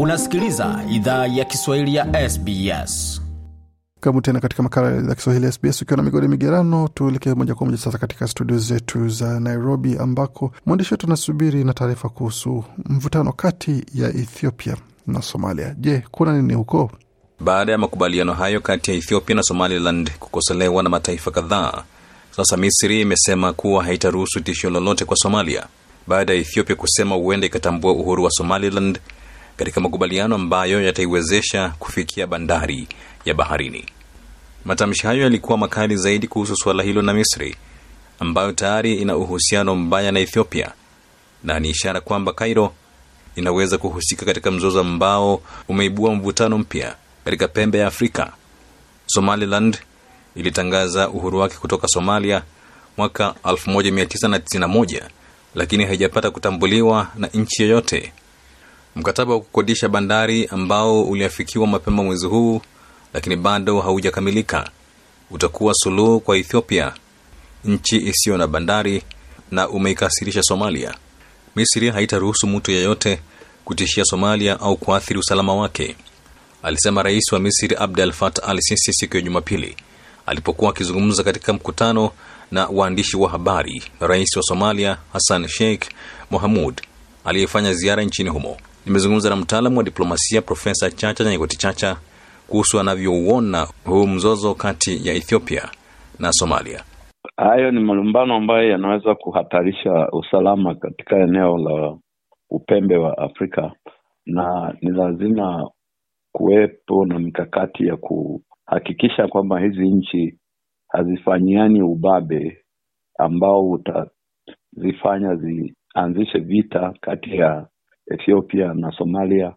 unasikiliza idhaa ya kiswahili ya sbs Karibu tena katika makala ya Kiswahili ya SBS ukiwa na migodi migerano. Tuelekee moja kwa moja sasa katika studio zetu za Nairobi, ambako mwandishi wetu anasubiri na taarifa kuhusu mvutano kati ya Ethiopia na Somalia. Je, kuna nini huko? Baada ya makubaliano hayo kati ya Ethiopia na Somaliland kukosolewa na mataifa kadhaa, sasa Misri imesema kuwa haitaruhusu tishio lolote kwa Somalia baada ya Ethiopia kusema huenda ikatambua uhuru wa Somaliland katika makubaliano ambayo yataiwezesha kufikia bandari ya baharini. Matamshi hayo yalikuwa makali zaidi kuhusu suala hilo na Misri ambayo tayari ina uhusiano mbaya na Ethiopia na ni ishara kwamba Cairo inaweza kuhusika katika mzozo ambao umeibua mvutano mpya katika pembe ya Afrika. Somaliland ilitangaza uhuru wake kutoka Somalia mwaka 1991 lakini haijapata kutambuliwa na nchi yoyote. Mkataba wa kukodisha bandari ambao uliafikiwa mapema mwezi huu lakini bado haujakamilika utakuwa suluhu kwa Ethiopia, nchi isiyo na bandari, na umeikasirisha Somalia. Misri haitaruhusu mtu yeyote kutishia Somalia au kuathiri usalama wake, alisema rais wa Misri Abdel Fattah al Sisi siku ya Jumapili alipokuwa akizungumza katika mkutano na waandishi wa habari na rais wa Somalia Hassan Sheikh Mohamud aliyefanya ziara nchini humo. Nimezungumza na mtaalamu wa diplomasia Profesa Chacha Nyaigoti Chacha kuhusu anavyouona huu mzozo kati ya Ethiopia na Somalia. Hayo ni malumbano ambayo yanaweza kuhatarisha usalama katika eneo la upembe wa Afrika, na ni lazima kuwepo na mikakati ya kuhakikisha kwamba hizi nchi hazifanyiani ubabe ambao utazifanya zianzishe vita kati ya Ethiopia na Somalia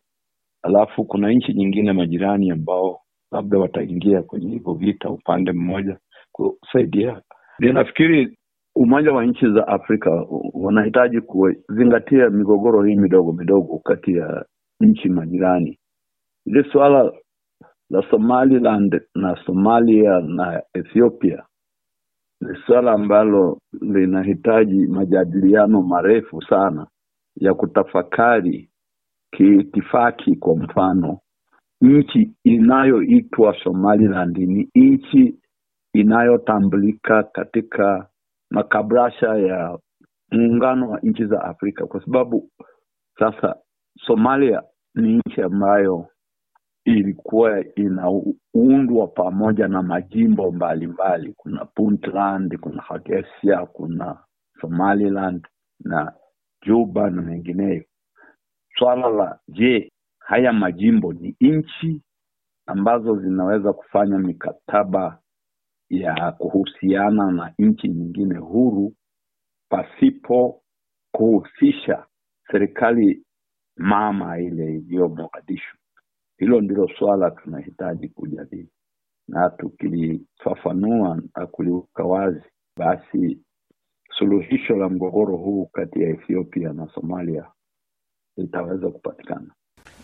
alafu kuna nchi nyingine majirani ambao labda wataingia kwenye hivyo vita upande mmoja kusaidia. Ninafikiri Umoja wa Nchi za Afrika wanahitaji kuzingatia migogoro hii midogo midogo kati ya nchi majirani. Hili suala la Somaliland na Somalia na Ethiopia ni suala ambalo linahitaji majadiliano marefu sana ya kutafakari kiitifaki. Kwa mfano, nchi inayoitwa Somaliland ni nchi inayotambulika katika makabrasha ya muungano wa nchi za Afrika, kwa sababu sasa Somalia ni nchi ambayo ilikuwa inaundwa pamoja na majimbo mbalimbali mbali. Kuna Puntland, kuna Hargeisa, kuna Somaliland na Juba na mengineyo. Swala la je, haya majimbo ni nchi ambazo zinaweza kufanya mikataba ya kuhusiana na nchi nyingine huru pasipo kuhusisha serikali mama ile iliyo Mogadishu. Hilo ndilo swala tunahitaji kujadili, na tukilifafanua na kuliweka wazi, basi suluhisho la mgogoro huu kati ya Ethiopia na Somalia litaweza kupatikana.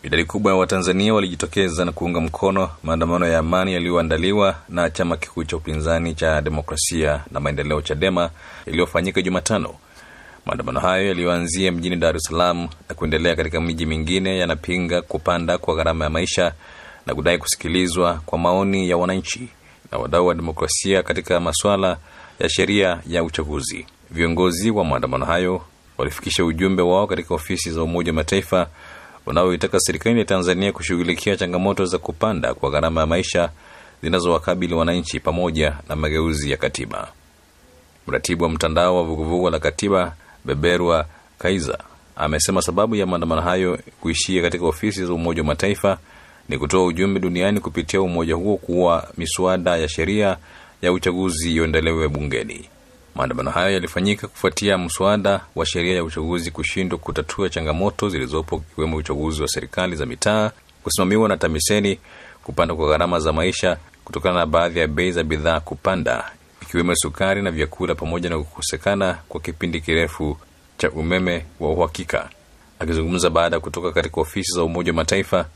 Idadi kubwa ya Watanzania walijitokeza na kuunga mkono maandamano ya amani yaliyoandaliwa na chama kikuu cha upinzani cha Demokrasia na Maendeleo, CHADEMA, yaliyofanyika Jumatano. Maandamano hayo yaliyoanzia mjini Dar es Salaam na kuendelea katika miji mingine yanapinga kupanda kwa gharama ya maisha na kudai kusikilizwa kwa maoni ya wananchi na wadau wa demokrasia katika masuala ya sheria ya uchaguzi. Viongozi wa maandamano hayo walifikisha ujumbe wao katika ofisi za Umoja wa Mataifa unaoitaka serikali ya Tanzania kushughulikia changamoto za kupanda kwa gharama ya maisha zinazowakabili wananchi pamoja na mageuzi ya katiba. Mratibu wa mtandao wa vuguvugu la katiba Beberwa Kaiza amesema sababu ya maandamano hayo kuishia katika ofisi za Umoja wa Mataifa ni kutoa ujumbe duniani kupitia umoja huo kuwa miswada ya sheria ya uchaguzi iondelewe bungeni. Maandamano hayo yalifanyika kufuatia mswada wa sheria ya uchaguzi kushindwa kutatua changamoto zilizopo ikiwemo uchaguzi wa serikali za mitaa kusimamiwa na TAMISENI, kupanda kwa gharama za maisha kutokana na baadhi ya bei za bidhaa kupanda ikiwemo sukari na vyakula, pamoja na kukosekana kwa kipindi kirefu cha umeme wa uhakika. Akizungumza baada ya kutoka katika ofisi za Umoja wa Mataifa,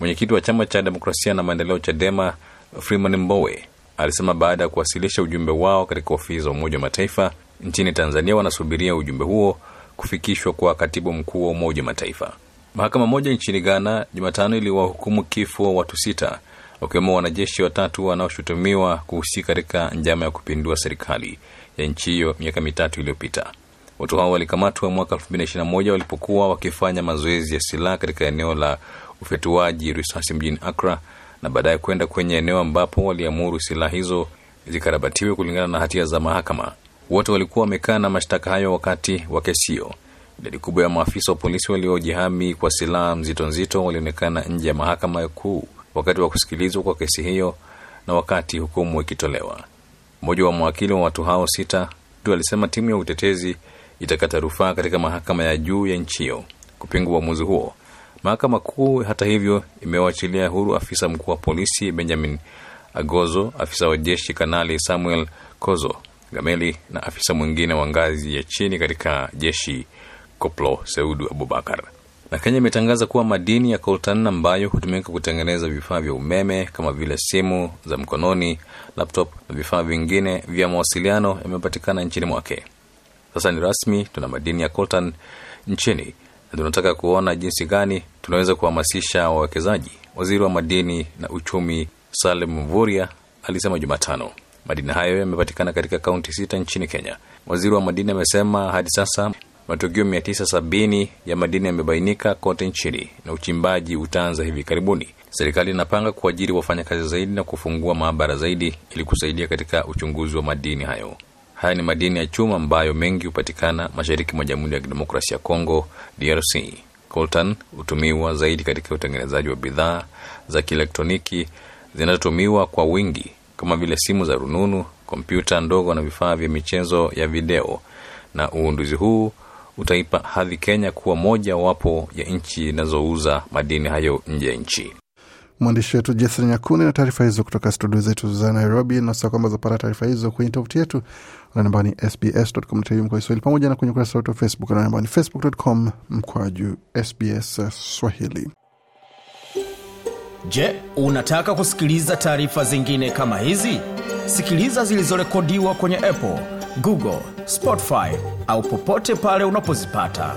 mwenyekiti wa chama cha demokrasia na maendeleo CHADEMA Freeman Mbowe alisema baada ya kuwasilisha ujumbe wao katika ofisi za Umoja wa Mataifa nchini Tanzania, wanasubiria ujumbe huo kufikishwa kwa katibu mkuu wa Umoja wa Mataifa. Mahakama moja nchini Ghana Jumatano iliwahukumu kifo watu sita wakiwemo wanajeshi watatu wanaoshutumiwa kuhusika katika njama ya kupindua serikali ya nchi hiyo miaka mitatu iliyopita. Watu hao walikamatwa mwaka 2021 walipokuwa wakifanya mazoezi ya silaha katika eneo la ufyatuaji risasi mjini Accra na baadaye kwenda kwenye eneo ambapo waliamuru silaha hizo zikarabatiwe kulingana na hatia za mahakama. Wote walikuwa wamekaa na mashtaka hayo wakati wa kesi hiyo. Idadi kubwa ya maafisa wa polisi waliojihami kwa silaha nzito nzito walionekana nje ya mahakama kuu wakati wa kusikilizwa kwa kesi hiyo na wakati hukumu ikitolewa. Mmoja wa mawakili wa watu hao sita ndio alisema timu ya utetezi itakata rufaa katika mahakama ya juu ya nchi hiyo kupinga uamuzi huo. Mahakama kuu hata hivyo imewachilia huru afisa mkuu wa polisi Benjamin Agozo, afisa wa jeshi Kanali Samuel Kozo Gameli na afisa mwingine wa ngazi ya chini katika jeshi Koplo Seudu Abubakar. Na Kenya imetangaza kuwa madini ya coltan ambayo hutumika kutengeneza vifaa vya umeme kama vile simu za mkononi, laptop na vifaa vingine vya mawasiliano yamepatikana nchini mwake. Sasa ni rasmi, tuna madini ya coltan nchini na tunataka kuona jinsi gani tunaweza kuhamasisha wawekezaji. Waziri wa madini na uchumi Salim Mvurya alisema Jumatano. Madini hayo yamepatikana katika kaunti sita nchini Kenya. Waziri wa madini amesema hadi sasa matukio 970 ya madini yamebainika kote nchini na uchimbaji utaanza hivi karibuni. Serikali inapanga kuajiri wafanyakazi zaidi na kufungua maabara zaidi ili kusaidia katika uchunguzi wa madini hayo. Haya ni madini ya chuma ambayo mengi hupatikana mashariki mwa Jamhuri ya Kidemokrasia ya Kongo, DRC. Coltan hutumiwa zaidi katika utengenezaji wa bidhaa za kielektroniki zinazotumiwa kwa wingi kama vile simu za rununu, kompyuta ndogo na vifaa vya michezo ya video, na uunduzi huu utaipa hadhi Kenya kuwa moja wapo ya nchi inazouza madini hayo nje ya nchi. Mwandishi wetu Jason Nyakuni na taarifa hizo kutoka studio zetu za Nairobi. Nasa kwamba zapata taarifa hizo kwenye tovuti yetu namba ni sbs.com.au mkoa Swahili, pamoja na kwenye ukurasa wetu wa Facebook na namba ni facebook.com mkwaju SBS Swahili. Je, unataka kusikiliza taarifa zingine kama hizi? Sikiliza zilizorekodiwa kwenye Apple, Google, Spotify au popote pale unapozipata.